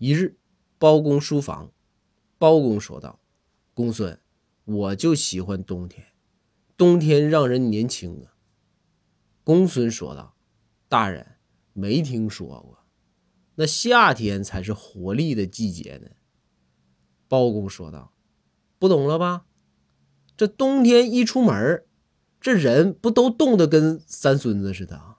一日包公书房包公说道公孙我就喜欢冬天冬天让人年轻啊。公孙说道大人没听说过那夏天才是活力的季节呢。包公说道不懂了吧？这冬天一出门这人不都冻得跟三孙子似的